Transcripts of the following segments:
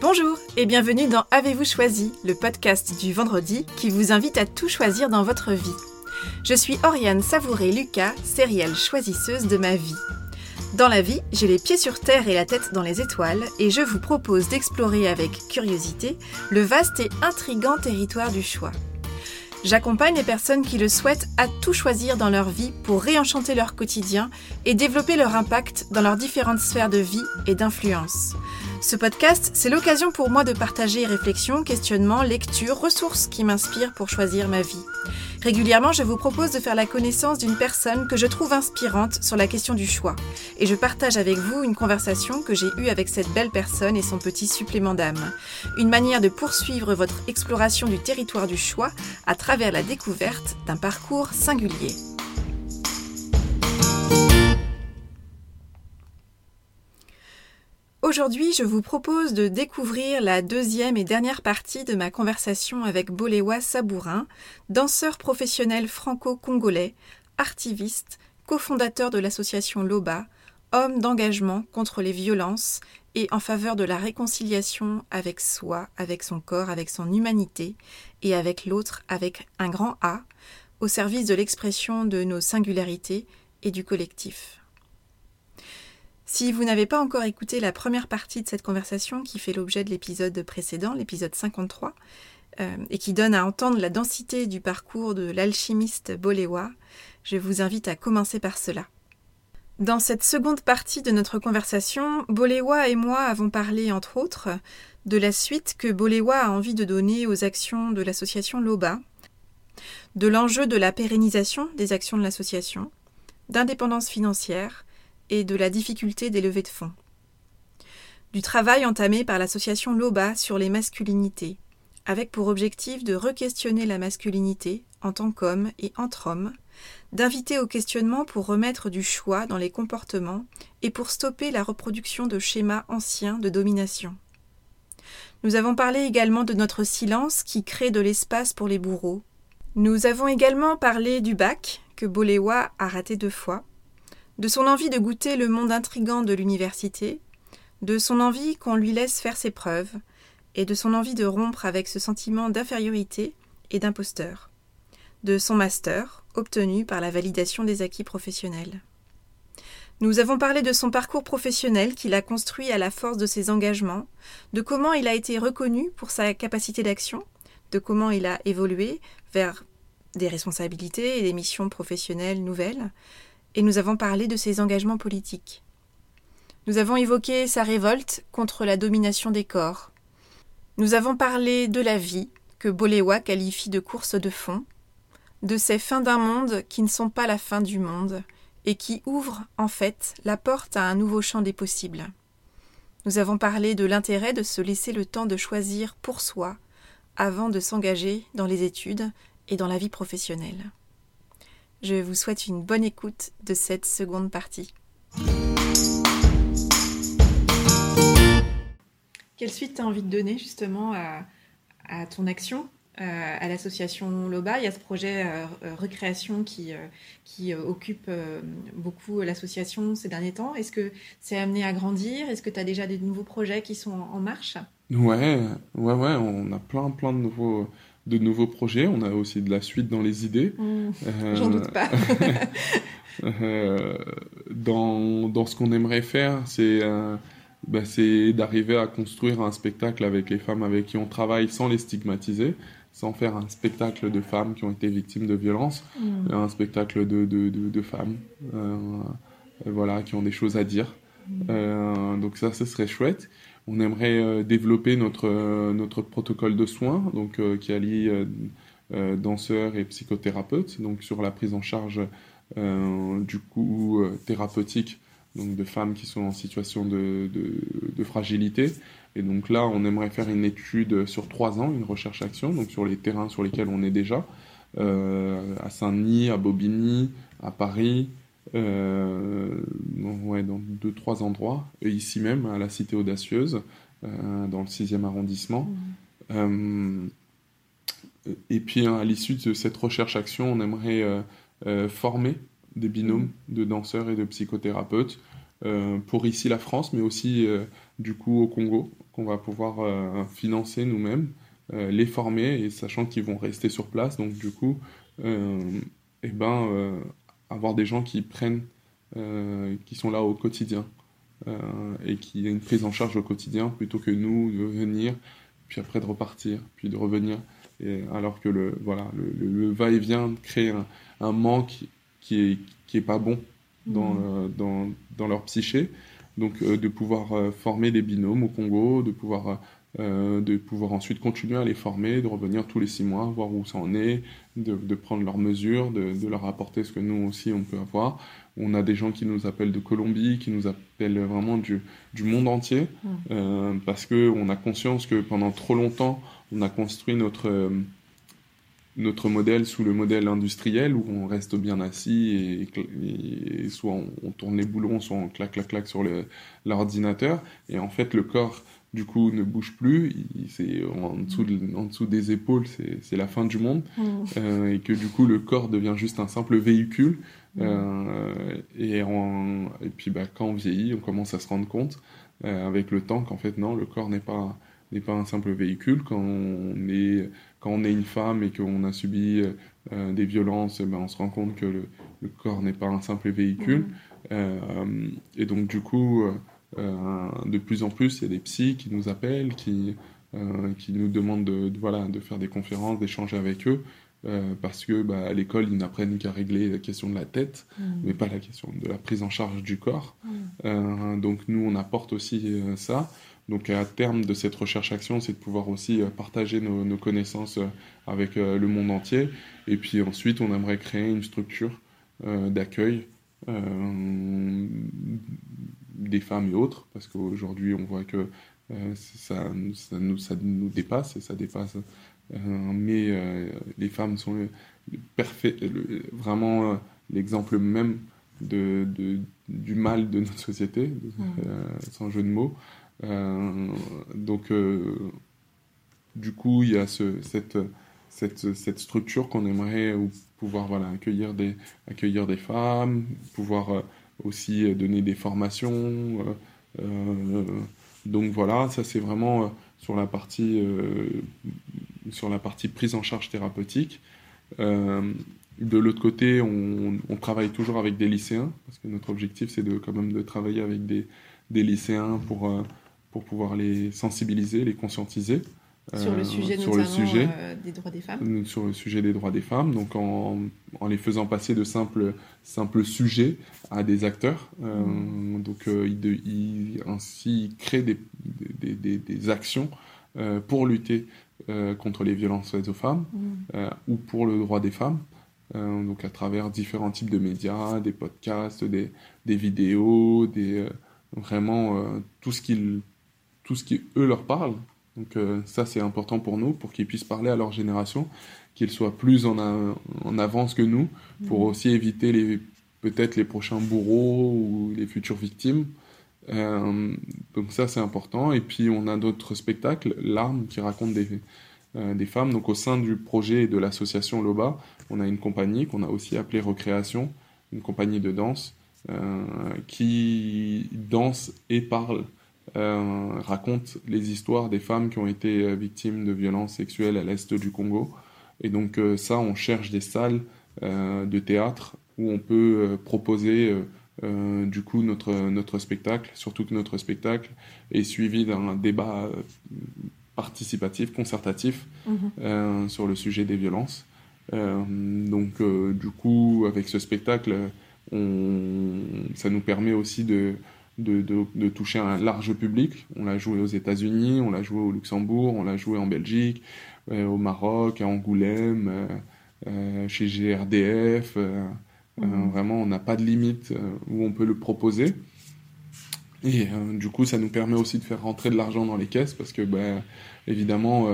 Bonjour et bienvenue dans Avez-vous choisi, le podcast du vendredi qui vous invite à tout choisir dans votre vie. Je suis Oriane Savouré-Lucas, sérielle choisisseuse de ma vie. Dans la vie, j'ai les pieds sur terre et la tête dans les étoiles, et je vous propose d'explorer avec curiosité le vaste et intrigant territoire du choix. J'accompagne les personnes qui le souhaitent à tout choisir dans leur vie pour réenchanter leur quotidien et développer leur impact dans leurs différentes sphères de vie et d'influence. Ce podcast, c'est l'occasion pour moi de partager réflexions, questionnements, lectures, ressources qui m'inspirent pour choisir ma vie. Régulièrement, je vous propose de faire la connaissance d'une personne que je trouve inspirante sur la question du choix. Et je partage avec vous une conversation que j'ai eue avec cette belle personne et son petit supplément d'âme. Une manière de poursuivre votre exploration du territoire du choix à travers la découverte d'un parcours singulier. Aujourd'hui, je vous propose de découvrir la deuxième et dernière partie de ma conversation avec Boléwa Sabourin, danseur professionnel franco-congolais, artiviste, cofondateur de l'association LOBA, homme d'engagement contre les violences et en faveur de la réconciliation avec soi, avec son corps, avec son humanité et avec l'autre avec un grand A, au service de l'expression de nos singularités et du collectif. Si vous n'avez pas encore écouté la première partie de cette conversation qui fait l'objet de l'épisode précédent, l'épisode 53, euh, et qui donne à entendre la densité du parcours de l'alchimiste Boléwa, je vous invite à commencer par cela. Dans cette seconde partie de notre conversation, Boléwa et moi avons parlé, entre autres, de la suite que Boléwa a envie de donner aux actions de l'association LOBA, de l'enjeu de la pérennisation des actions de l'association, d'indépendance financière, et de la difficulté des levées de fonds. Du travail entamé par l'association LOBA sur les masculinités, avec pour objectif de re-questionner la masculinité en tant qu'homme et entre hommes, d'inviter au questionnement pour remettre du choix dans les comportements et pour stopper la reproduction de schémas anciens de domination. Nous avons parlé également de notre silence qui crée de l'espace pour les bourreaux. Nous avons également parlé du bac, que Boléwa a raté deux fois, de son envie de goûter le monde intrigant de l'université, de son envie qu'on lui laisse faire ses preuves, et de son envie de rompre avec ce sentiment d'infériorité et d'imposteur, de son master, obtenu par la validation des acquis professionnels. Nous avons parlé de son parcours professionnel qu'il a construit à la force de ses engagements, de comment il a été reconnu pour sa capacité d'action, de comment il a évolué vers des responsabilités et des missions professionnelles nouvelles, et nous avons parlé de ses engagements politiques. Nous avons évoqué sa révolte contre la domination des corps. Nous avons parlé de la vie, que Boléwa qualifie de course de fond, de ces fins d'un monde qui ne sont pas la fin du monde, et qui ouvrent, en fait, la porte à un nouveau champ des possibles. Nous avons parlé de l'intérêt de se laisser le temps de choisir pour soi, avant de s'engager dans les études et dans la vie professionnelle. Je vous souhaite une bonne écoute de cette seconde partie. Quelle suite tu as envie de donner justement à, ton action euh, à l'association LOBA? Il y a ce projet euh, euh, recréation qui, qui occupe beaucoup l'association ces derniers temps. Est-ce que c'est amené à grandir? Est-ce que tu as déjà des nouveaux projets qui sont en marche? Ouais, ouais, ouais, on a plein, plein de nouveaux, de nouveaux projets. On a aussi de la suite dans les idées. Mmh, J'en doute pas. Euh, dans, dans, ce qu'on aimerait faire, c'est euh, bah, d'arriver à construire un spectacle avec les femmes avec qui on travaille sans les stigmatiser, sans faire un spectacle de femmes qui ont été victimes de violences, mmh. un spectacle de, de, de, femmes euh, voilà, qui ont des choses à dire. Mmh. donc ça, ce serait chouette. On aimerait euh, développer notre, euh, notre protocole de soins, donc, euh, qui allie danseurs et psychothérapeutes, donc sur la prise en charge du coup thérapeutique de femmes qui sont en situation de, de, fragilité. Et donc là, on aimerait faire une étude sur trois ans, une recherche-action, donc sur les terrains sur lesquels on est déjà, à Saint-Denis, à Bobigny, à Paris, euh, ouais, dans deux, trois endroits, et ici même, à la Cité Audacieuse, euh, dans le 6e arrondissement. Mmh. Euh, et puis, à l'issue de cette recherche-action, on aimerait former des binômes de danseurs et de psychothérapeutes pour ici la France, mais aussi du coup au Congo, qu'on va pouvoir financer nous-mêmes, les former, et sachant qu'ils vont rester sur place, donc du coup, eh ben, avoir des gens qui prennent, qui sont là au quotidien. et qui a une prise en charge au quotidien plutôt que nous de venir puis après de repartir, puis de revenir. Et alors que le, voilà, le, va-et-vient crée un, un, manque qui est, qui est pas bon dans, mmh. dans, dans, leur psyché. Donc euh, de pouvoir euh, former des binômes au Congo, de pouvoir, euh, de pouvoir ensuite continuer à les former, de revenir tous les six mois, voir où ça en est, de, de prendre leurs mesures, de, de, leur apporter ce que nous aussi on peut avoir, on a des gens qui nous appellent de Colombie, qui nous appellent vraiment du, du monde entier, euh, parce qu'on a conscience que pendant trop longtemps, on a construit notre, euh, notre modèle sous le modèle industriel, où on reste bien assis, et, soit on, tourne les boulons, soit on claque, claque, claque sur l'ordinateur, et en fait le corps du coup ne bouge plus, c'est en dessous, en dessous des épaules, c'est la fin du monde, mm. euh, et que du coup le corps devient juste un simple véhicule euh, et, et puis bah, quand on vieillit, on commence à se rendre compte euh, avec le temps qu'en fait non, le corps n'est pas n'est pas un simple véhicule. Quand on est quand on est une femme et qu'on a subi des violences, ben, on se rend compte que le, le corps n'est pas un simple véhicule. et donc du coup, de plus en plus, il y a des psys qui nous appellent, qui qui nous demandent de, voilà, de faire des conférences, d'échanger avec eux. Euh, parce que bah, à l'école, ils n'apprennent qu'à régler la question de la tête, mm. mais pas la question de la prise en charge du corps. Mm. Euh, donc nous, on apporte aussi euh, ça. Donc à terme de cette recherche-action, c'est de pouvoir aussi partager nos, connaissances avec le monde entier. Et puis ensuite, on aimerait créer une structure d'accueil des femmes et autres, parce qu'aujourd'hui, on voit que ça, ça, nous, ça nous dépasse et ça dépasse euh, mais euh, les femmes sont le, vraiment euh, l'exemple même de, du mal de notre société, sans jeu de mots. donc, du coup, il y a ce, cette, cette, cette, structure qu'on aimerait pouvoir voilà, accueillir, des, accueillir des femmes, pouvoir aussi donner des formations. donc voilà, ça c'est vraiment sur la partie sur la partie prise en charge thérapeutique. Euh, de l'autre côté, on, travaille toujours avec des lycéens, parce que notre objectif, c'est de, quand même de travailler avec des, des lycéens pour, euh, pour pouvoir les sensibiliser, les conscientiser. Sur le euh, sujet, sur le sujet des droits des femmes Sur le sujet des droits des femmes, donc en, en les faisant passer de simples, simples sujets à des acteurs. Mmh. Donc ils, ainsi, ils créent des, des, des, des actions pour lutter euh, contre les violences faites aux femmes mm. euh, ou pour le droit des femmes. Euh, donc à travers différents types de médias, des podcasts, des, des vidéos, des, vraiment tout, ce qui, tout ce qui eux leur parle. Donc ça c'est important pour nous, pour qu'ils puissent parler à leur génération, qu'ils soient plus en, en, avance que nous, pour mm. aussi éviter les peut-être les prochains bourreaux ou les futures victimes. Euh, donc ça c'est important. Et puis on a d'autres spectacles, L'arme qui raconte des, euh, des femmes. Donc au sein du projet de l'association Loba, on a une compagnie qu'on a aussi appelée Recréation, une compagnie de danse euh, qui danse et parle, raconte les histoires des femmes qui ont été victimes de violences sexuelles à l'est du Congo. Et donc ça, on cherche des salles de théâtre où on peut proposer euh, du coup notre, notre spectacle, surtout que notre spectacle est suivi d'un débat euh, participatif, concertatif mhm. euh, sur le sujet des violences. donc du coup, avec ce spectacle, on, ça nous permet aussi de, de, de, toucher un large public. On l'a joué aux États-Unis, on l'a joué au Luxembourg, on l'a joué en Belgique, au Maroc, à Angoulême, chez GRDF. Euh, mhm. vraiment, on n'a pas de limite euh, où on peut le proposer. Et euh, du coup, ça nous permet aussi de faire rentrer de l'argent dans les caisses parce que, bah, évidemment,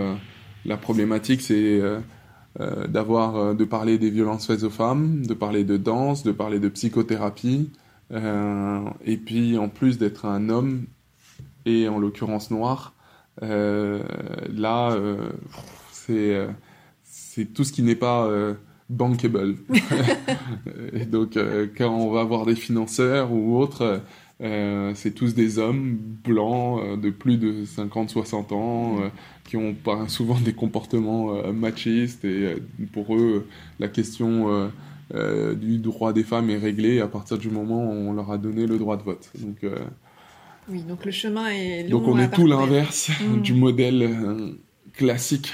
la problématique, c'est d'avoir, de parler des violences faites aux femmes, de parler de danse, de parler de psychothérapie. Et puis, en plus d'être un homme, et en l'occurrence noir, là, c'est c'est tout ce qui n'est pas bankable. et donc, euh, quand on va voir des financeurs ou autres, c'est tous des hommes blancs de plus de 50-60 ans qui ont souvent des comportements machistes et pour eux la question du droit des femmes est réglée à partir du moment où on leur a donné le droit de vote. Donc, oui, donc le chemin est long. Donc on est tout l'inverse mm. du modèle euh, classique.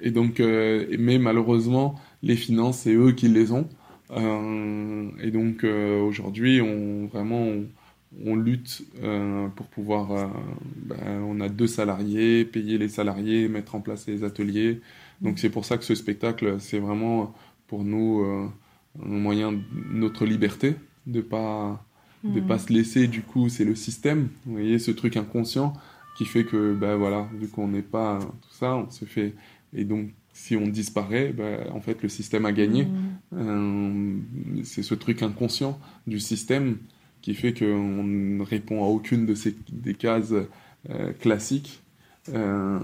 Et donc, euh, mais malheureusement, les finances, c'est eux qui les ont. Euh, et donc aujourd'hui, on vraiment on, lutte pour pouvoir. Ben, on a deux salariés, payer les salariés, mettre en place les ateliers. Donc c'est pour ça que ce spectacle, c'est vraiment pour nous un moyen de notre liberté, de pas de pas se laisser du coup c'est le système. Vous voyez ce truc inconscient qui fait que ben voilà vu qu'on n'est pas tout ça on se fait et donc si on disparaît ben, en fait le système a gagné. Mm. euh, c'est ce truc inconscient du système qui fait qu'on ne répond à aucune de ces des cases euh, classiques euh,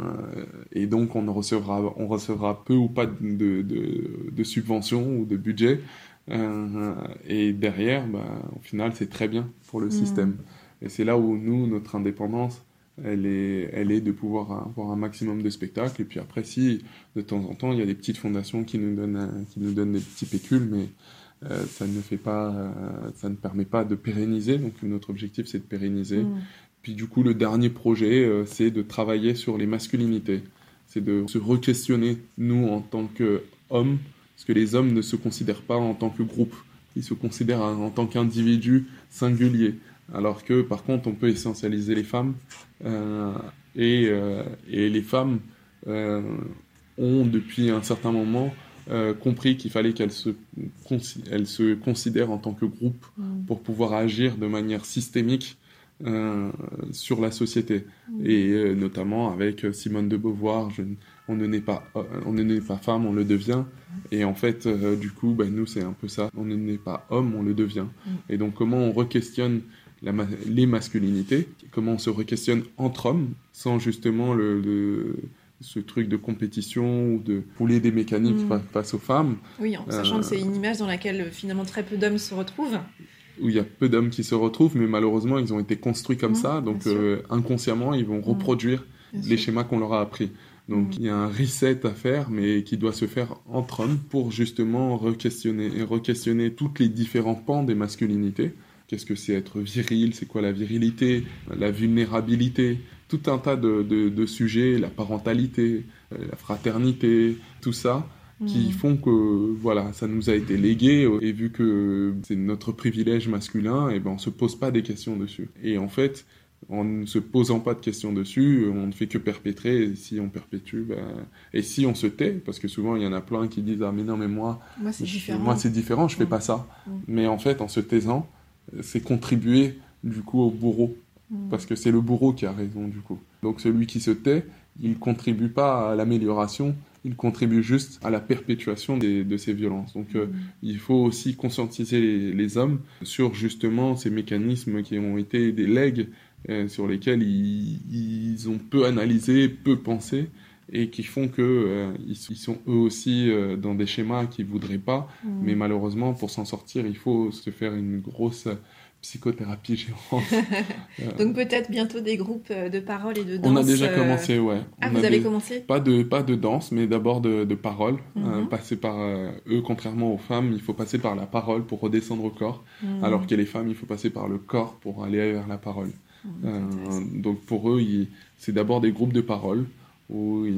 et donc on recevra on recevra peu ou pas de, de, de subventions ou de budget euh, et derrière, bah, au final, c'est très bien pour le mm. système. Et c'est là où nous, notre indépendance, elle est, elle est de pouvoir avoir un maximum de spectacles. Et puis après, si de temps en temps, il y a des petites fondations qui nous donnent, qui nous donnent des petits pécules, mais euh, ça ne fait pas, euh, ça ne permet pas de pérenniser. Donc notre objectif, c'est de pérenniser. Mm. Puis du coup, le dernier projet, c'est de travailler sur les masculinités. C'est de se re-questionner, nous, en tant qu'hommes, parce que les hommes ne se considèrent pas en tant que groupe, ils se considèrent en tant qu'individus singuliers. Alors que par contre, on peut essentialiser les femmes euh, et, euh, et, les femmes euh, ont depuis un certain moment compris qu'il fallait qu'elles se, elles se considèrent en tant que groupe mm. pour pouvoir agir de manière systémique sur la société. Mm. Et notamment avec Simone de Beauvoir, je, on ne naît pas, euh, on ne naît pas femme, on le devient. Et en fait, euh, du coup, ben, nous, c'est un peu ça. On ne naît pas homme, on le devient. Mm. Et donc, comment on re-questionne les masculinités, comment on se re-questionne entre hommes, sans justement le, ce truc de compétition ou de rouler des mécaniques mm. face aux femmes? Oui, en sachant que c'est une image dans laquelle finalement très peu d'hommes se retrouvent. Où il y a peu d'hommes qui se retrouvent, mais malheureusement, ils ont été construits comme mm, ça, donc euh, inconsciemment, ils vont reproduire les schémas qu'on leur a appris. Donc il y a un reset à faire, mais qui doit se faire entre hommes pour justement re-questionner et re-questionner toutes les différents pans des masculinités. Qu'est-ce que c'est être viril? C'est quoi la virilité? La vulnérabilité? Tout un tas de, sujets, la parentalité, euh, la fraternité, tout ça qui mm. font que voilà, ça nous a été légué et vu que c'est notre privilège masculin, et eh ben on se pose pas des questions dessus. Et en fait, en ne se posant pas de questions dessus, on ne fait que perpétrer. Et si on perpétue, ben... et si on se tait, parce que souvent il y en a plein qui disent ah mais non mais moi, moi c'est différent, moi c'est différent, je fais pas ça. Mais en fait, en se taisant, c'est contribuer du coup au bourreau, parce que c'est le bourreau qui a raison du coup. Donc celui qui se tait, il contribue pas à l'amélioration, il contribue juste à la perpétuation de ces violences. Donc euh, il faut aussi conscientiser les, les, hommes sur justement ces mécanismes qui ont été des legs euh, sur lesquels ils, ont peu analysé, peu pensé, et qui font que euh, ils, sont eux aussi euh, dans des schémas qu'ils voudraient pas. Mm. Mais malheureusement, pour s'en sortir, il faut se faire une grosse psychothérapie géante. Donc peut-être bientôt des groupes de parole et de danse. On a déjà commencé, ouais. Ah, vous avez commencé? Pas de pas de danse, mais d'abord de, de parole. Mm-hmm. passer par eux, contrairement aux femmes, il faut passer par la parole pour redescendre au corps, mm. alors que les femmes, il faut passer par le corps pour aller vers la parole. Euh, donc pour eux, c'est d'abord des groupes de parole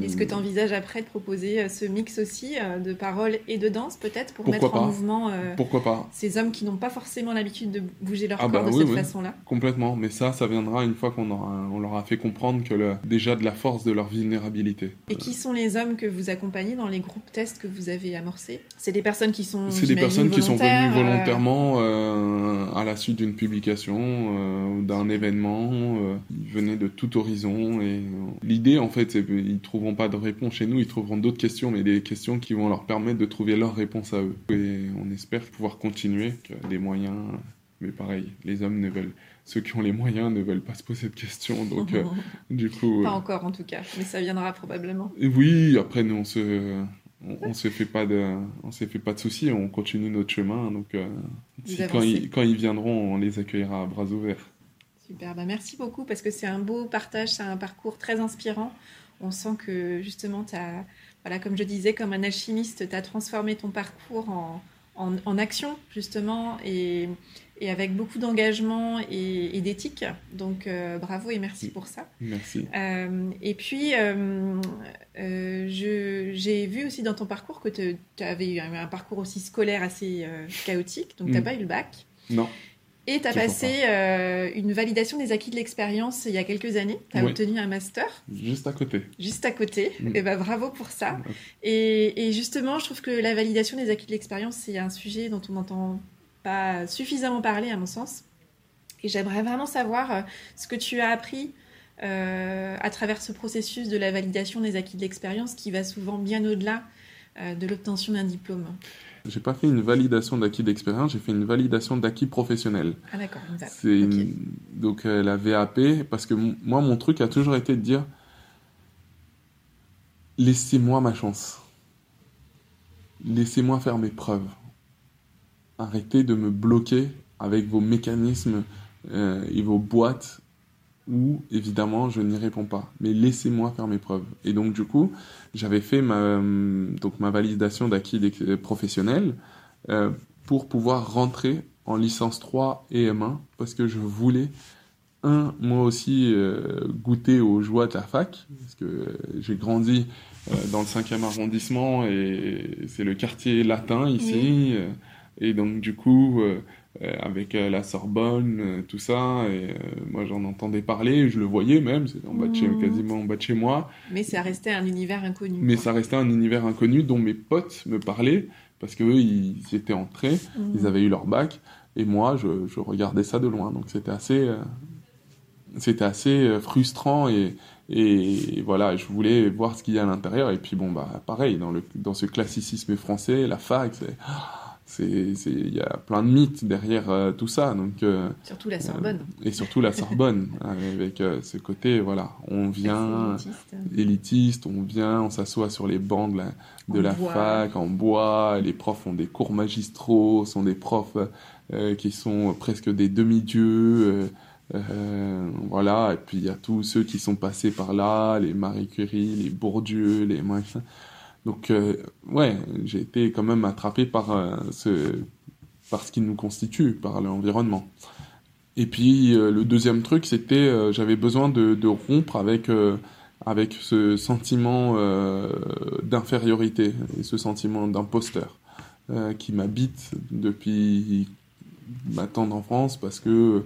est-ce que tu envisages après de proposer euh, ce mix aussi euh, de parole et de danse peut-être pour mettre en mouvement euh, Pourquoi pas. ces hommes qui n'ont pas forcément l'habitude de bouger leur ah corps bah de cette façon-là? Complètement, mais ça, ça viendra une fois qu'on on leur a fait comprendre que le, déjà de la force de leur vulnérabilité. Et qui sont les hommes que vous accompagnez dans les groupes tests que vous avez amorcés? C'est des personnes qui sont C'est des personnes qui sont venues volontairement à la suite d'une publication, d'un événement. ils venaient de tout horizon. Et l'idée en fait c'est ils trouveront pas de réponse chez nous, ils trouveront d'autres questions, mais des questions qui vont leur permettre de trouver leur réponse à eux. Et on espère pouvoir continuer, les moyens, mais pareil, les hommes ne veulent, ceux qui ont les moyens ne veulent pas se poser de questions, donc euh, du coup. Pas euh, encore en tout cas, mais ça viendra probablement. oui, après nous on se, on, se fait pas de, on se fait pas de soucis, on continue notre chemin, donc euh, quand, ils, quand ils viendront, on les accueillera à bras ouverts. Super, bah, merci beaucoup parce que c'est un beau partage, c'est un parcours très inspirant. On sent que justement, as, voilà, comme je disais, comme un alchimiste, tu as transformé ton parcours en, en, action, justement, et, et avec beaucoup d'engagement et, d'éthique. Donc, euh, bravo et merci pour ça. Merci. Euh, et puis, euh, j'ai vu aussi dans ton parcours que tu avais eu un, parcours aussi scolaire assez chaotique, donc tu n'as mm. pas eu le bac. Non. Et tu as passé euh, une validation des acquis de l'expérience il y a quelques années. Tu as obtenu un master. Juste à côté. Juste à côté. Mm. Et eh ben, bravo pour ça. Et, et, justement, je trouve que la validation des acquis de l'expérience, c'est un sujet dont on n'entend pas suffisamment parler, à mon sens. Et j'aimerais vraiment savoir euh, ce que tu as appris euh, à travers ce processus de la validation des acquis de l'expérience qui va souvent bien au-delà de l'obtention d'un diplôme. J'ai pas fait une validation d'acquis d'expérience, j'ai fait une validation d'acquis professionnel. Ah d'accord. C'est donc euh, la VAP parce que moi mon truc a toujours été de dire laissez-moi ma chance. Laissez-moi faire mes preuves. Arrêtez de me bloquer avec vos mécanismes euh, et vos boîtes où évidemment je n'y réponds pas. Mais laissez-moi faire mes preuves. Et donc du coup, j'avais fait ma, donc, ma validation d'acquis professionnel euh, pour pouvoir rentrer en licence 3 et M1 parce que je voulais, un, moi aussi euh, goûter aux joies de la fac, parce que j'ai grandi euh, dans le 5e arrondissement et c'est le quartier latin ici. et donc du coup euh, avec euh, la Sorbonne, euh, tout ça. Et moi, j'en entendais parler, je le voyais même, c'est en bas de chez, mmh. quasiment en bas de chez moi. Mais ça restait un univers inconnu. Mais ça restait un univers inconnu dont mes potes me parlaient parce qu'eux, ils étaient entrés, mmh. ils avaient eu leur bac, et moi, je, je regardais ça de loin. Donc c'était assez, c'était assez frustrant et, et voilà, je voulais voir ce qu'il y a à l'intérieur. Et puis bon, bah pareil, dans, le, dans ce classicisme français, la fac, c'est il y a plein de mythes derrière euh, tout ça. Donc, euh, surtout la Sorbonne. Euh, et surtout la Sorbonne, avec ce côté, voilà, on vient élitiste. on vient, on s'assoit sur les bancs de la, fac en bois, les profs ont des cours magistraux, sont des profs qui sont presque des demi-dieux. voilà, et puis il y a tous ceux qui sont passés par là, les Marie Curie, les Bourdieu, les machins. Donc, euh, ouais, j'ai été quand même attrapé par, euh, ce, par ce qui nous constitue, par l'environnement. Et puis, euh, le deuxième truc, c'était, j'avais besoin de, de, rompre avec, avec ce sentiment d'infériorité et ce sentiment d'imposteur qui m'habite depuis ma tendre enfance parce que,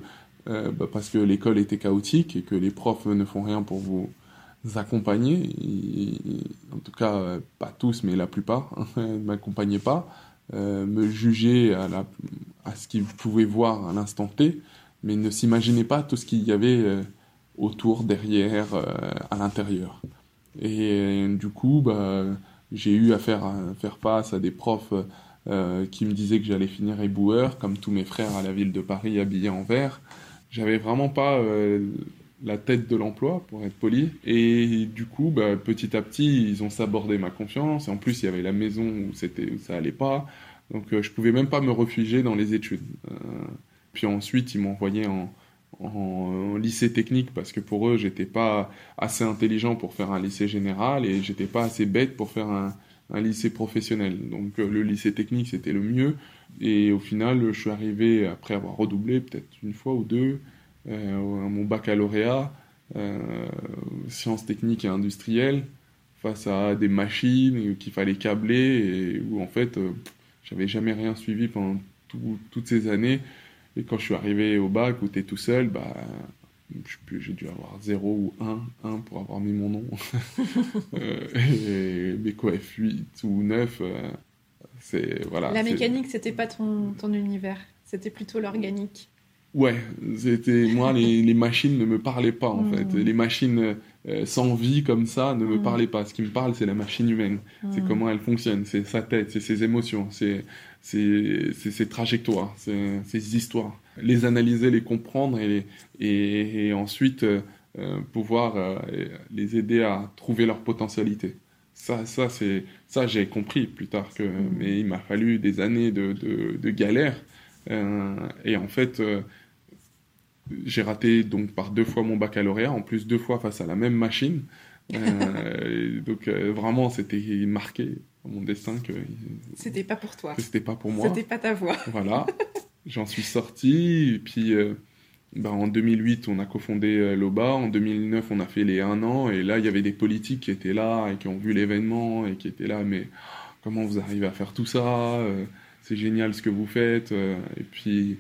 bah parce que l'école était chaotique et que les profs ne font rien pour vous accompagner, en tout cas euh, pas tous, mais la plupart, ne m'accompagnaient pas, euh, me jugeaient à, à ce qu'ils pouvaient voir à l'instant T, mais ne s'imaginaient pas tout ce qu'il y avait euh, autour, derrière, à l'intérieur. Et du coup, bah, j'ai eu à faire, faire face à des profs qui me disaient que j'allais finir éboueur, comme tous mes frères à la ville de Paris habillés en vert. J'avais vraiment pas la tête de l'emploi, pour être poli. Et du coup, bah, petit à petit, ils ont sabordé ma confiance. Et en plus, il y avait la maison où, c'était, où ça allait pas. Donc, euh, je pouvais même pas me réfugier dans les études. Euh, puis ensuite, ils envoyé en, en, lycée technique parce que pour eux, j'étais pas assez intelligent pour faire un lycée général et j'étais pas assez bête pour faire un, lycée professionnel. Donc, euh, le lycée technique, c'était le mieux. Et au final, je suis arrivé, après avoir redoublé peut-être une fois ou deux, mon baccalauréat, euh, sciences techniques et industrielles, face à des machines qu'il fallait câbler et où en fait euh, j'avais jamais rien suivi pendant toutes ces années. Et quand je suis arrivé au bac où tu es tout seul, bah, j'ai dû avoir 0 ou 1, 1 pour avoir mis mon nom. et mes coef 8 ou 9, c'est voilà. La mécanique, c'était pas ton, ton univers, c'était plutôt l'organique. Ouais, c'était moi les, les, machines ne me parlaient pas en fait. Hmm. Les machines euh, sans vie comme ça ne me hmm. parlaient pas. Ce qui me parle, c'est la machine humaine. C'est hmm. comment elle fonctionne, c'est sa tête, c'est ses émotions, c'est ses trajectoires, ses histoires. Les analyser, les comprendre et, et, et ensuite euh, euh, pouvoir les aider à trouver leur potentialité. Ça, ça c'est ça j'ai compris plus tard que, mais il m'a fallu des années de, de, de galère. et en fait j'ai raté donc par deux fois mon baccalauréat, en plus deux fois face à la même machine. Euh, donc euh, vraiment, c'était marqué mon destin que c'était pas pour toi. C'était pas pour moi. C'était pas ta voix. Voilà. J'en suis sorti. Et puis euh, bah, en 2008, on a cofondé l'OBA. En 2009, on a fait les un an. Et là, il y avait des politiques qui étaient là et qui ont vu l'événement et qui étaient là. Mais comment vous arrivez à faire tout ça? C'est génial ce que vous faites. Et puis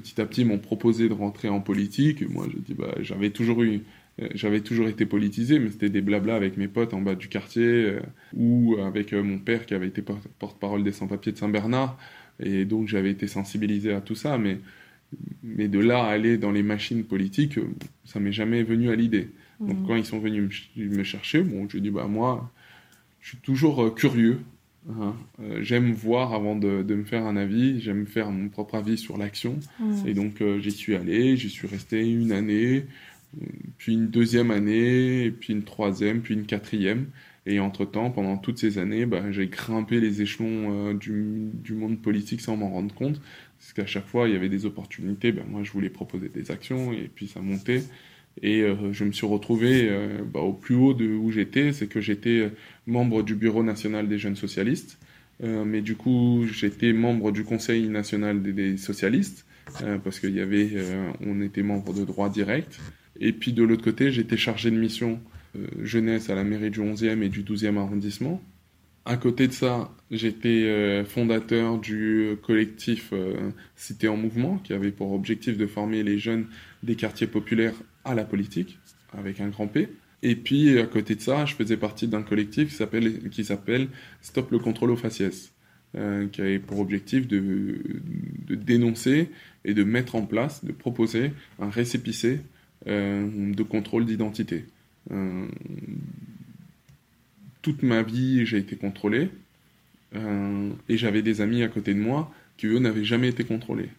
petit à petit, m'ont proposé de rentrer en politique. Et moi, je dis, bah, j'avais toujours eu euh, j'avais toujours été politisé, mais c'était des blablas avec mes potes en bas du quartier euh, ou avec euh, mon père qui avait été porte-parole des sans-papiers de Saint-Bernard. Et donc j'avais été sensibilisé à tout ça, mais, mais de là à aller dans les machines politiques, ça m'est jamais venu à l'idée. Donc mmh. quand ils sont venus me, chercher, bon, je dis bah moi, je suis toujours curieux. Hein. j'aime voir avant de, de, me faire un avis, j'aime faire mon propre avis sur l'action. Mmh. Et donc j'y suis allé, j'y suis resté une année puis une deuxième année, puis une troisième, puis une quatrième. Et entre-temps, pendant toutes ces années, bah, j'ai grimpé les échelons euh, du, du, monde politique sans m'en rendre compte. Parce qu'à chaque fois, il y avait des opportunités. Ben, moi, je voulais proposer des actions et puis ça montait. Et euh, je me suis retrouvé euh, bah, au plus haut de où j'étais. C'est que j'étais membre du Bureau national des jeunes socialistes. mais du coup, j'étais membre du Conseil national des, des socialistes. parce qu'il y avait, on était membre de droit direct. Et puis de l'autre côté, j'étais chargé de mission euh, jeunesse à la mairie du 11e et du 12e arrondissement. À côté de ça, j'étais euh, fondateur du collectif euh, Cité en Mouvement, qui avait pour objectif de former les jeunes des quartiers populaires à la politique, avec un grand P. Et puis, à côté de ça, je faisais partie d'un collectif qui s'appelle Stop le contrôle aux faciès, qui avait pour objectif de, dénoncer et de mettre en place, de proposer un récépissé euh, de contrôle d'identité. Euh, toute ma vie, j'ai été contrôlé. Euh, et j'avais des amis à côté de moi qui, eux, n'avaient jamais été contrôlés.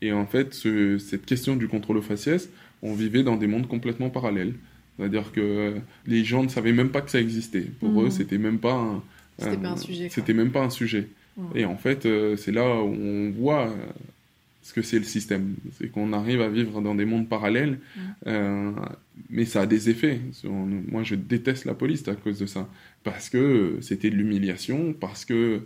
Et en fait, cette question du contrôle aux faciès, on vivait dans des mondes complètement parallèles. C'est-à-dire que les gens ne savaient même pas que ça existait. Pour eux, mmh. c'était même pas un, c'était pas un sujet. C'était même pas un sujet. Mmh. Et en fait, c'est là où on voit ce que c'est le système. C'est qu'on arrive à vivre dans des mondes parallèles, mm. euh, mais ça a des effets. Moi, je déteste la police à cause de ça, parce que c'était de l'humiliation, parce que euh,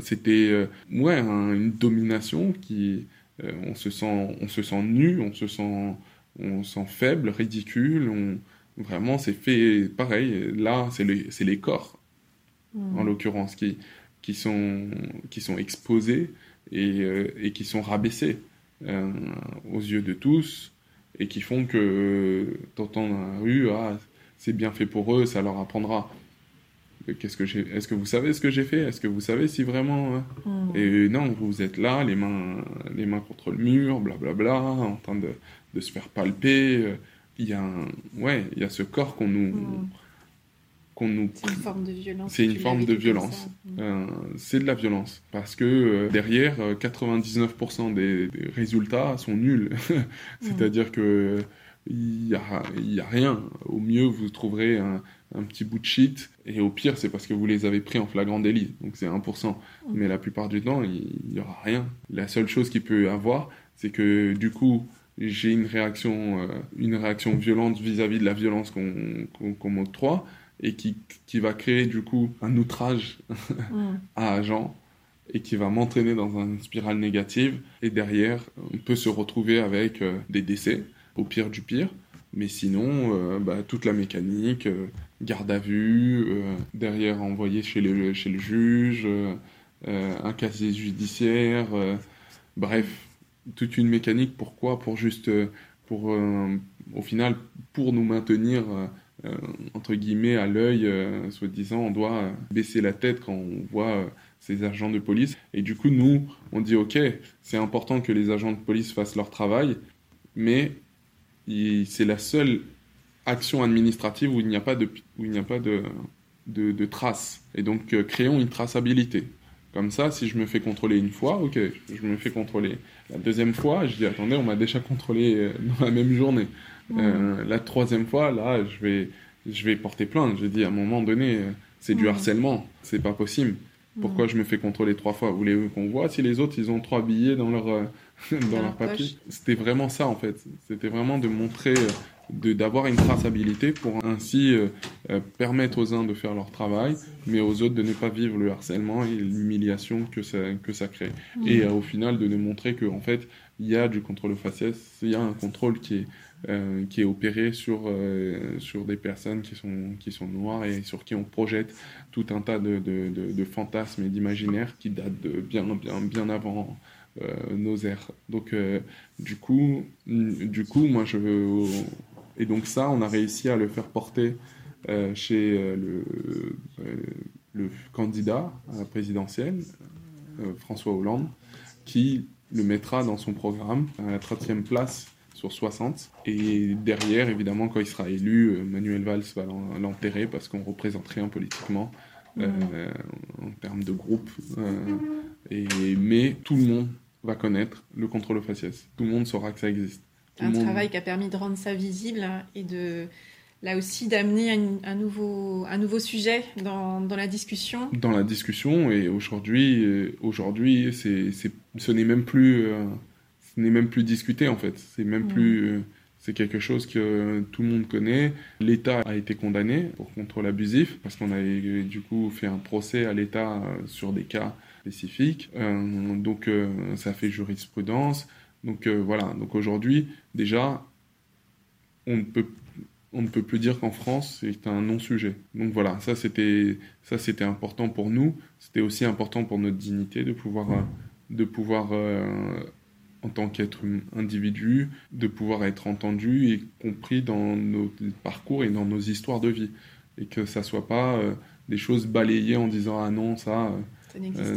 c'était euh, ouais, une domination qui... on, se sent, on se sent nu, on se sent, on sent faible, ridicule. On, vraiment, c'est fait pareil. Là, c'est les, les corps, en l'occurrence, qui, qui, sont, qui sont exposés et, euh, et qui sont rabaissés euh, aux yeux de tous et qui font que euh, t'entends dans la rue, ah, c'est bien fait pour eux, ça leur apprendra. Qu'est-ce que j'ai Est-ce que vous savez ce que j'ai fait? Est-ce que vous savez si vraiment hein? mm. Et non, vous êtes là, les mains, les mains contre le mur, blablabla, bla, bla, en train de, de, se faire palper. Il y a, un, ouais, il y a ce corps qu'on nous, mm nous. C'est une forme de violence. C'est une forme de violence. Euh, c'est de la violence parce que euh, derrière, 99% euh, des, résultats sont nuls. C'est-à-dire que il y a, y a, rien. Au mieux, vous trouverez un, un, petit bout de shit, et au pire, c'est parce que vous les avez pris en flagrant délit. Donc c'est 1%. Mais la plupart du temps, il n'y aura rien. La seule chose qu'il peut avoir, c'est que du coup, j'ai une réaction, une réaction violente vis-à-vis de la violence qu'on m'octroie et qui, qui, va créer du coup un outrage à agent et qui va m'entraîner dans une spirale négative. Et derrière, on peut se retrouver avec euh, des décès, au pire du pire. Mais sinon, euh, bah, toute la mécanique, euh, garde à vue, derrière envoyé chez le, chez le juge, un casier judiciaire, bref, toute une mécanique. Pourquoi? Pour juste, pour, au final, pour nous maintenir euh, entre guillemets, à l'œil, euh, soi-disant, on doit baisser la tête quand on voit euh, ces agents de police. Et du coup, nous, on dit, OK, c'est important que les agents de police fassent leur travail, mais c'est la seule action administrative où il n'y a pas de, où il n'y a pas de, de, de traces. Et donc, créons une traçabilité. Comme ça, si je me fais contrôler une fois, ok, je me fais contrôler. La deuxième fois, je dis, attendez, on m'a déjà contrôlé dans la même journée. Euh, la troisième fois, là, je vais, je vais porter plainte. Je dis, à un moment donné, euh, c'est du harcèlement. C'est pas possible. Pourquoi je me fais contrôler trois fois? Vous voulez qu'on voit si les autres, ils ont trois billets dans leur, euh, dans leur papier. C'était vraiment ça en fait. C'était vraiment de montrer, de d'avoir une traçabilité pour ainsi euh, euh, permettre aux uns de faire leur travail, mais aux autres de ne pas vivre le harcèlement et l'humiliation que ça que ça crée. Mmh. Et au final de montrer que en fait il y a du contrôle faciès, il y a un contrôle qui est euh, qui est opéré sur, euh, sur des personnes qui sont, qui sont noires et sur qui on projette tout un tas de, de, de, fantasmes et d'imaginaires qui datent de bien, bien, bien avant euh, nos ères. Donc, du, coup, du coup, moi, je veux. Et donc, ça, on a réussi à le faire porter chez le, le candidat à la présidentielle, François Hollande, qui le mettra dans son programme à la 30e place sur 60. Et derrière, évidemment, quand il sera élu, euh, Manuel Valls va l'enterrer parce qu'on représente rien politiquement euh, en termes de groupe. Euh, et, mais tout le monde va connaître le contrôle faciès. Tout le monde saura que ça existe. un travail qui a permis de rendre ça visible et de là aussi d'amener un, nouveau, un nouveau sujet dans, dans, la discussion. Dans la discussion, et aujourd'hui, aujourd'hui c'est, ce n'est même plus n'est même plus discuté en fait. C'est même plus. Euh, c'est quelque chose que tout le monde connaît. L'État a été condamné pour contrôle abusif parce qu'on avait du coup fait un procès à l'État euh, sur des cas Euh, donc ça fait jurisprudence. Donc voilà. Donc aujourd'hui, déjà, on ne peut ne plus dire qu'en France c'est un non-sujet. Donc voilà, ça c'était important pour nous. C'était aussi important pour notre dignité de pouvoir en tant qu'être individu, de pouvoir être entendu et compris dans nos parcours et dans nos histoires de vie. Et que ça soit pas euh, des choses balayées en disant ah non, ça,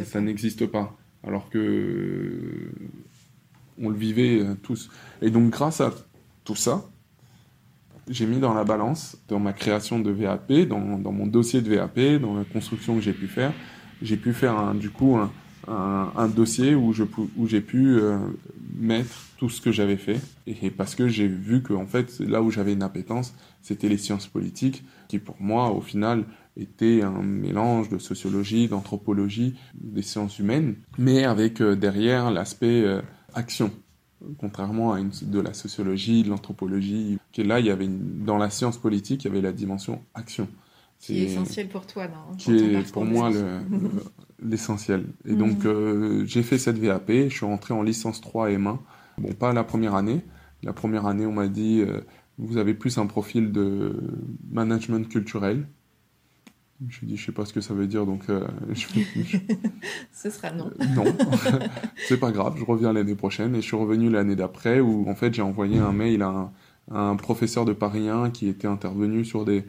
ça n'existe pas. Alors que on le vivait euh, tous. Et donc grâce à tout ça, j'ai mis dans la balance, dans ma création de VAP, dans, dans mon dossier de VAP, dans la construction que j'ai pu faire, j'ai pu faire un, du coup un, un, dossier où j'ai pu euh, mettre tout ce que j'avais fait et, parce que j'ai vu que en fait là où j'avais une appétence c'était les sciences politiques qui pour moi au final était un mélange de sociologie d'anthropologie des sciences humaines mais avec euh, derrière l'aspect euh, action contrairement à une, de la sociologie de l'anthropologie qui là il y avait dans la science politique il y avait la dimension action qui est essentiel pour toi non qui est pour moi le l'essentiel. Et donc, mhm. euh, j'ai fait cette VAP, je suis rentré en licence 3 M1. Bon, pas la première année. La première année, on m'a dit, euh, vous avez plus un profil de management culturel. Je dit, je sais pas ce que ça veut dire, donc euh, ce sera non. non, c'est pas grave. Je reviens l'année prochaine et je suis revenu l'année d'après où en fait j'ai envoyé un mail à un, un, professeur de Paris 1 qui était intervenu sur des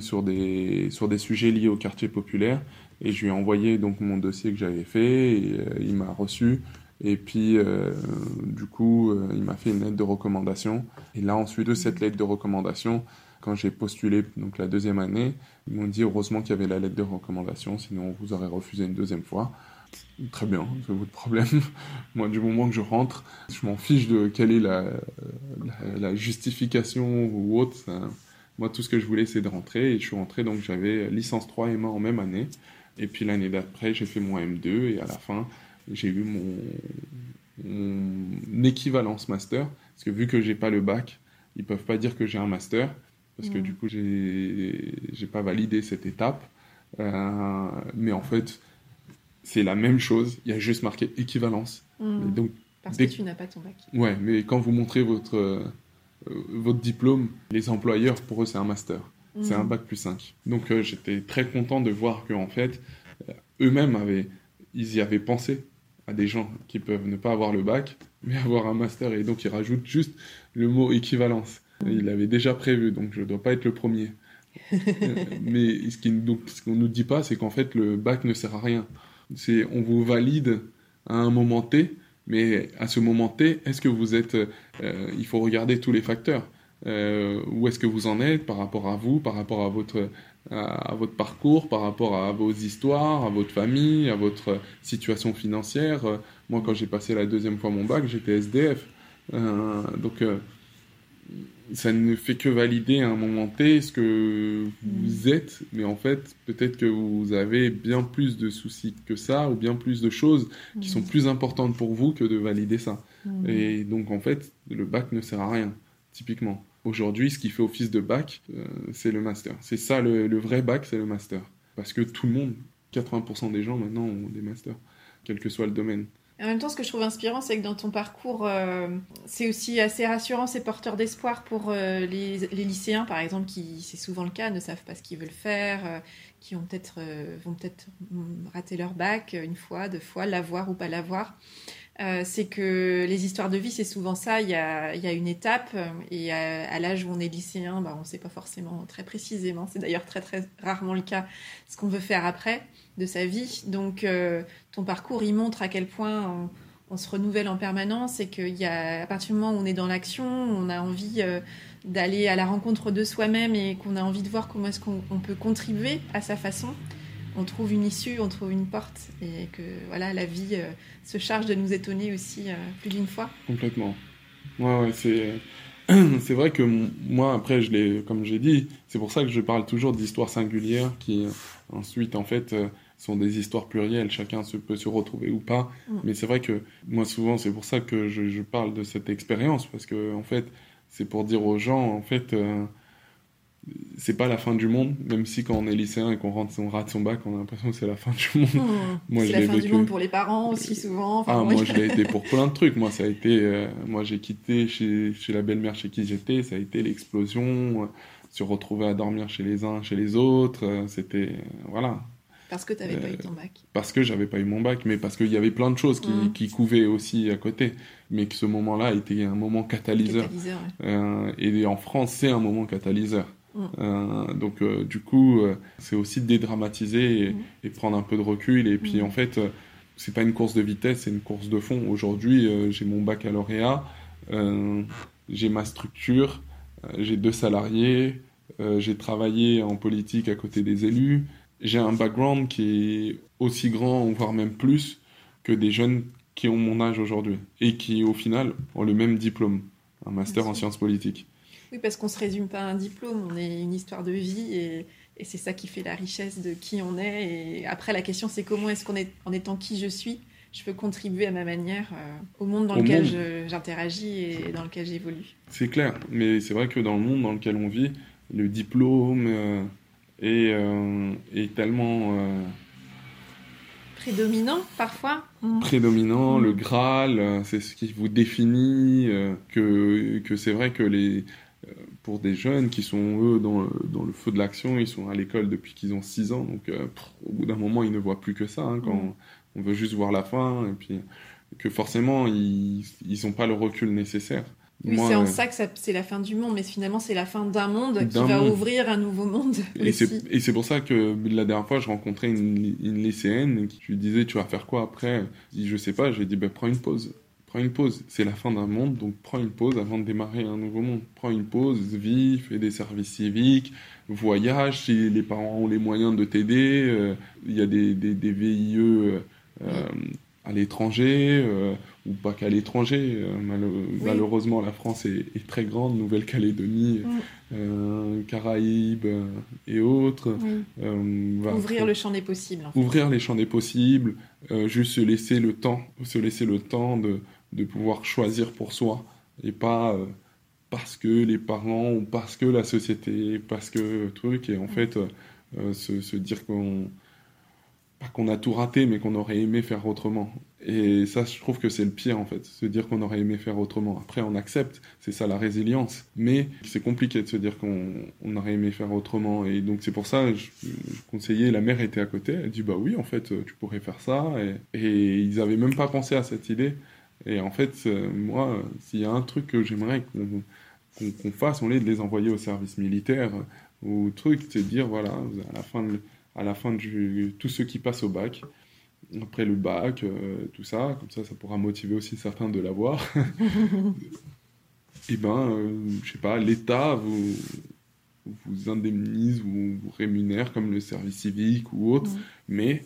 sur des sur des sujets liés au quartier populaire et je lui ai envoyé donc mon dossier que j'avais fait, et euh, il m'a reçu. Et puis, euh, du coup, euh, il m'a fait une lettre de recommandation. Et là, ensuite de cette lettre de recommandation, quand j'ai postulé donc la deuxième année, ils m'ont dit heureusement qu'il y avait la lettre de recommandation, sinon on vous aurait refusé une deuxième fois. Très bien, c'est votre problème. Moi, du moment que je rentre, je m'en fiche de quelle est la, justification ou autre. Moi, tout ce que je voulais, c'est de rentrer. Et je suis rentré, donc j'avais licence 3 et moi en même année. Et puis l'année d'après, j'ai fait mon M2 et à la fin, j'ai eu mon, équivalence master. Parce que vu que j'ai pas le bac, ils peuvent pas dire que j'ai un master. Parce que du coup, j'ai pas validé cette étape. Euh, mais en fait, c'est la même chose. Il y a juste marqué équivalence. Mmh. donc, parce que tu n'as pas ton bac. Ouais, mais quand vous montrez votre, euh, votre diplôme, les employeurs, pour eux, c'est un master. C'est un mm. bac plus 5. Donc euh, j'étais très content de voir qu'en fait, eux-mêmes avaient, ils y avaient pensé à des gens qui peuvent ne pas avoir le bac, mais avoir un master. Et donc ils rajoutent juste le mot équivalence. Il l'avait déjà prévu, donc je ne dois pas être le premier. Euh, mais ce qu'on ne nous dit pas, c'est qu'en fait, le bac ne sert à rien. C'est on vous valide à un moment T, mais à ce moment T, est-ce que vous êtes... il faut regarder tous les facteurs. Euh, où est-ce que vous en êtes par rapport à vous, par rapport à votre, à, votre parcours, par rapport à vos histoires, à votre famille, à votre situation financière. moi, quand j'ai passé la deuxième fois mon bac, j'étais SDF. Euh, donc, euh, ça ne fait que valider à un moment T ce que vous Mm. êtes, mais en fait, peut-être que vous avez bien plus de soucis que ça, ou bien plus de choses qui sont plus importantes pour vous que de valider ça. Mm. Et donc, en fait, le bac ne sert à rien, typiquement. Aujourd'hui, ce qui fait office de bac, euh, c'est le master. C'est ça, le, le vrai bac, c'est le master. Parce que tout le monde, 80% des gens maintenant ont des masters, quel que soit le domaine. En même temps, ce que je trouve inspirant, c'est que dans ton parcours, euh, c'est aussi assez rassurant, c'est porteur d'espoir pour euh, les, lycéens, par exemple, qui, c'est souvent le cas, ne savent pas ce qu'ils veulent faire, euh, qui ont peut-être, vont peut-être rater leur bac une fois, deux fois, l'avoir ou pas l'avoir. Euh, c'est que les histoires de vie, c'est souvent ça. Il y a, y a une étape, euh, et à, à l'âge où on est lycéen, bah, on ne sait pas forcément très précisément. C'est d'ailleurs très très rarement le cas ce qu'on veut faire après de sa vie. Donc, euh, ton parcours, il montre à quel point on, on se renouvelle en permanence et qu'il y a, à partir du moment où on est dans l'action, on a envie euh, d'aller à la rencontre de soi-même et qu'on a envie de voir comment est-ce qu'on on peut contribuer à sa façon. On trouve une issue, on trouve une porte et que voilà, la vie euh, se charge de nous étonner aussi euh, plus d'une fois. Complètement. Ouais, ouais, c'est. C'est vrai que moi, après, je l'ai, comme j'ai dit, c'est pour ça que je parle toujours d'histoires singulières qui, euh, ensuite, en fait, sont des histoires plurielles. Chacun se, peut se retrouver ou pas. Mm. Mais c'est vrai que moi, souvent, c'est pour ça que je, je parle de cette expérience. Parce que, en fait, c'est pour dire aux gens, en fait, c'est pas la fin du monde. Même si quand on est lycéen et qu'on rentre, on rate son bac, on a l'impression que c'est la fin du monde. Moi, c'est la fin du monde pour les parents aussi souvent. Enfin, Ah, moi, je l'ai été pour plein de trucs. Moi, ça a été. euh, moi, j'ai quitté chez, chez la belle-mère chez qui j'étais. Ça a été l'explosion. euh, se retrouver à dormir chez les uns, chez les autres. euh, C'était. euh, voilà. parce que tu n'avais pas eu ton bac. Parce que j'avais pas eu mon bac, mais parce qu'il y avait plein de choses qui, Mm. qui couvaient aussi à côté. Mais que ce moment-là était un moment catalyseur. Catalyseur, ouais. Et en France, c'est un moment catalyseur. Euh, donc, euh, du coup, euh, c'est aussi de dédramatiser et, Mm. et prendre un peu de recul. Et puis, Mm. en fait, c'est pas une course de vitesse, c'est une course de fond. Aujourd'hui, j'ai mon baccalauréat, j'ai ma structure, j'ai deux salariés, j'ai travaillé en politique à côté des élus. J'ai un background qui est aussi grand, voire même plus, que des jeunes qui ont mon âge aujourd'hui et qui, au final, ont le même diplôme, un master en sciences politiques. Oui, parce qu'on se résume pas à un diplôme, on est une histoire de vie et, et c'est ça qui fait la richesse de qui on est. Et après, la question, c'est comment est-ce qu'on est, en étant qui je suis, je peux contribuer à ma manière euh, au monde dans Au lequel j'interagis et dans lequel j'évolue. C'est clair, mais c'est vrai que dans le monde dans lequel on vit, le diplôme euh, est, euh, est tellement Prédominant, parfois. prédominant, Mm. le Graal, c'est ce qui vous définit, que, que c'est vrai que les, pour des jeunes qui sont, eux, dans le, dans le feu de l'action, ils sont à l'école depuis qu'ils ont 6 ans, donc euh, pff, au bout d'un moment, ils ne voient plus que ça, hein, quand Mm. on veut juste voir la fin, et puis que forcément, ils n'ont pas le recul nécessaire. Oui, c'est en euh, ça que c'est la fin du monde, mais finalement, c'est la fin d'un monde qui va monde. ouvrir un nouveau monde. Et c'est, pour ça que la dernière fois, je rencontrais une, une lycéenne qui lui disait Tu vas faire quoi après? Je Je sais pas. J'ai dit bah, Prends une pause. Prends une pause. C'est la fin d'un monde, donc prends une pause avant de démarrer un nouveau monde. Prends une pause, vis, fais des services civiques, voyage si les parents ont les moyens de t'aider. euh, Il y a des, des, des VIE euh, euh, à l'étranger, euh, ou pas qu'à l'étranger. Malheureusement, la France est, est très grande, Nouvelle-Calédonie, Caraïbes et autres. Oui. Ouvrir le champ des possibles. en fait. ouvrir les champs des possibles, juste se laisser le temps, se laisser le temps de, de pouvoir choisir pour soi et pas euh, parce que les parents ou parce que la société, parce que truc. Et en fait euh, euh, se, se dire qu'on pas qu'on a tout raté mais qu'on aurait aimé faire autrement. Et ça je trouve que c'est le pire en fait, se dire qu'on aurait aimé faire autrement. Après on accepte, c'est ça la résilience, mais c'est compliqué de se dire qu'on on aurait aimé faire autrement. Et donc c'est pour ça je, je conseillais, la mère était à côté, elle dit bah oui en fait tu pourrais faire ça. Et, et ils avaient même pas pensé à cette idée. Et en fait, euh, moi, s'il y a un truc que j'aimerais qu'on fasse, on est de les envoyer au service militaire euh, ou truc, c'est de dire voilà, à la fin de, à la fin du tous ceux qui passent au bac, après le bac, euh, tout ça, comme ça, ça pourra motiver aussi certains de l'avoir. Et ben, euh, je sais pas, l'État vous vous indemnise ou vous rémunère comme le service civique ou autre, mais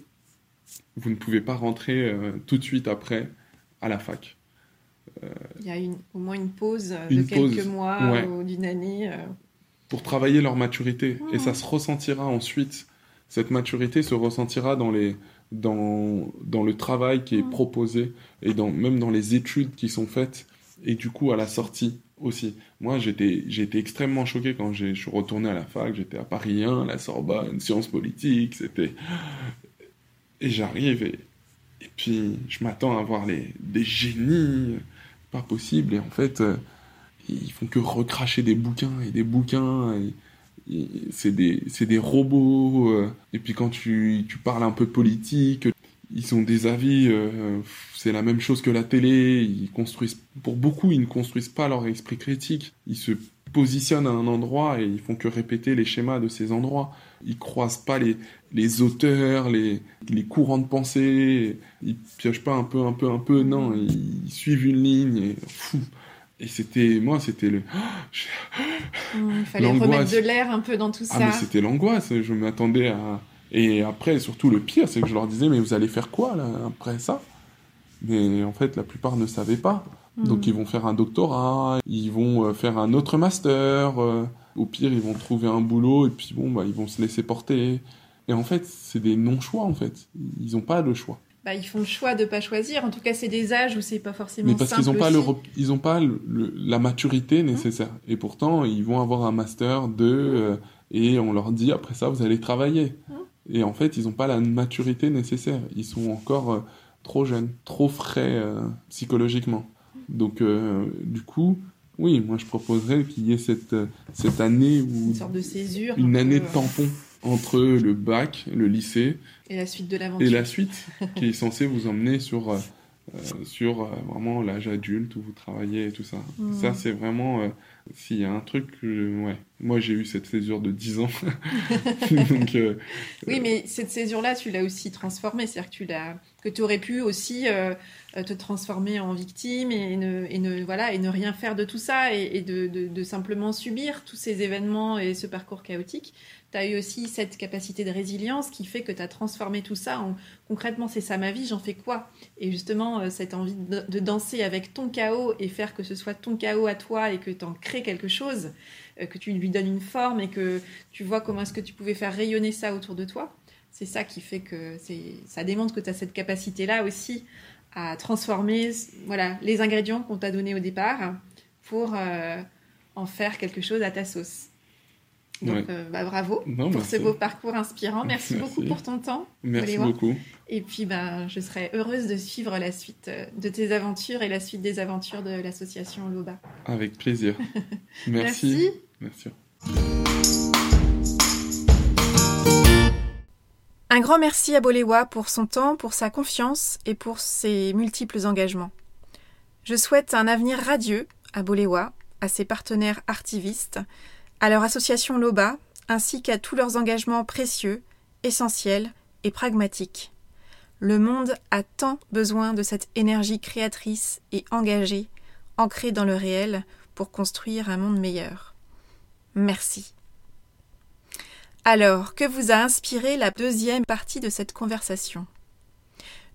vous ne pouvez pas rentrer euh, tout de suite après à la fac. Il y a une, au moins une pause de quelques mois ou d'une année. Pour travailler leur maturité. Et ça se ressentira ensuite. Cette maturité se ressentira dans, les, dans, dans le travail qui est proposé et dans, même dans les études qui sont faites. Et du coup, à la sortie aussi. Moi, j'étais, j'étais extrêmement choqué quand je suis retourné à la fac. J'étais à Paris 1, à la Sorbonne, sciences politiques. C'était. Et j'arrive et, et puis je m'attends à voir des génies. Pas possible. Et en fait, euh, ils font que recracher des bouquins et des bouquins. c'est des, robots. Euh. et puis quand tu, tu, parles un peu politique, ils ont des avis, euh, c'est la même chose que la télé, ils construisent, pour beaucoup, ils ne construisent pas leur esprit critique, ils se positionnent à un endroit et ils font que répéter les schémas de ces endroits. Ils croisent pas les, les auteurs, les, les courants de pensée, ils piochent pas un peu, un peu, un peu, non, ils, suivent une ligne et Et c'était, moi, c'était le. il fallait remettre de l'air un peu dans tout ça. Ah, mais c'était l'angoisse. Je m'attendais à, et après, surtout, le pire, c'est que je leur disais, mais vous allez faire quoi là, après ça? Mais en fait, la plupart ne savaient pas. Donc, ils vont faire un doctorat, ils vont euh, faire un autre master. Euh, au pire, ils vont trouver un boulot et puis bon, bah, ils vont se laisser porter. Et en fait, c'est des non-choix, en fait. Ils n'ont pas le choix. Bah, ils font le choix de pas choisir. En tout cas, c'est des âges où c'est pas forcément. Mais parce qu'ils n'ont pas, le, ils ont pas la maturité nécessaire. Et pourtant, ils vont avoir un master de. Euh, et on leur dit après ça, vous allez travailler. Et en fait, ils n'ont pas la maturité nécessaire. Ils sont encore euh, trop jeunes, trop frais euh, psychologiquement. Donc, euh, du coup, oui, moi je proposerais qu'il y ait cette, cette année où. Une sorte de césure. Une année de tampon entre le bac, le lycée. Et la suite de l'aventure. Et la suite, qui est censée vous emmener sur, sur vraiment l'âge adulte où vous travaillez et tout ça. Mmh. Ça, c'est vraiment s'il y a un truc, ouais. Moi, j'ai eu cette césure de 10 ans. Euh, oui, mais cette césure-là, tu l'as aussi transformée. C'est-à-dire que tu l'as, que tu aurais pu aussi euh, te transformer en victime et ne, et ne, voilà, et ne rien faire de tout ça et, de, de, simplement subir tous ces événements et ce parcours chaotique tu as eu aussi cette capacité de résilience qui fait que tu as transformé tout ça en concrètement, c'est ça ma vie, j'en fais quoi? Et justement, euh, cette envie de, danser avec ton chaos et faire que ce soit ton chaos à toi et que tu en crées quelque chose, euh, que tu lui donnes une forme et que tu vois comment est-ce que tu pouvais faire rayonner ça autour de toi. C'est ça qui fait que ça démontre que tu as cette capacité-là aussi à transformer voilà, les ingrédients qu'on t'a donnés au départ pour euh, en faire quelque chose à ta sauce. Donc, euh, bah, bravo pour ce beau parcours inspirant. Merci, beaucoup pour ton temps. Merci beaucoup. Et puis, bah, je serais heureuse de suivre la suite euh, de tes aventures et la suite des aventures de l'association Loba. Avec plaisir. Merci. Merci. Un grand merci à Boléwa pour son temps, pour sa confiance et pour ses multiples engagements. Je souhaite un avenir radieux à Boléwa, à ses partenaires artivistes, à leur association LOBA, ainsi qu'à tous leurs engagements précieux, essentiels et pragmatiques. Le monde a tant besoin de cette énergie créatrice et engagée, ancrée dans le réel, pour construire un monde meilleur. Merci. Alors, que vous a inspiré la deuxième partie de cette conversation?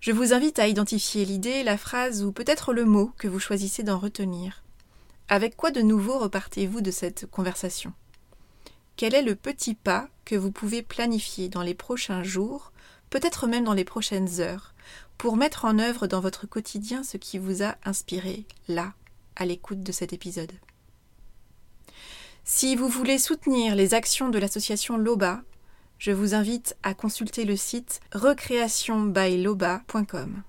Je vous invite à identifier l'idée, la phrase ou peut-être le mot que vous choisissez d'en retenir. Avec quoi de nouveau repartez-vous de cette conversation? Quel est le petit pas que vous pouvez planifier dans les prochains jours, peut-être même dans les prochaines heures, pour mettre en œuvre dans votre quotidien ce qui vous a inspiré là, à l'écoute de cet épisode? Si vous voulez soutenir les actions de l'association LOBA, je vous invite à consulter le site recreationbyloba.com.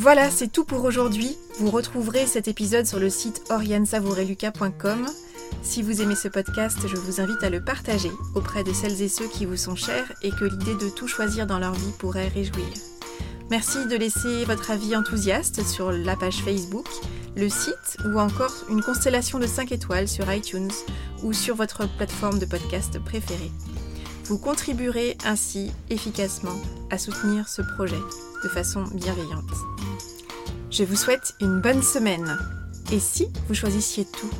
Voilà, c'est tout pour aujourd'hui. Vous retrouverez cet épisode sur le site oriansavoureluca.com. Si vous aimez ce podcast, je vous invite à le partager auprès de celles et ceux qui vous sont chers et que l'idée de tout choisir dans leur vie pourrait réjouir. Merci de laisser votre avis enthousiaste sur la page Facebook, le site ou encore une constellation de 5 étoiles sur iTunes ou sur votre plateforme de podcast préférée. Vous contribuerez ainsi efficacement à soutenir ce projet de façon bienveillante. Je vous souhaite une bonne semaine. Et si vous choisissiez tout?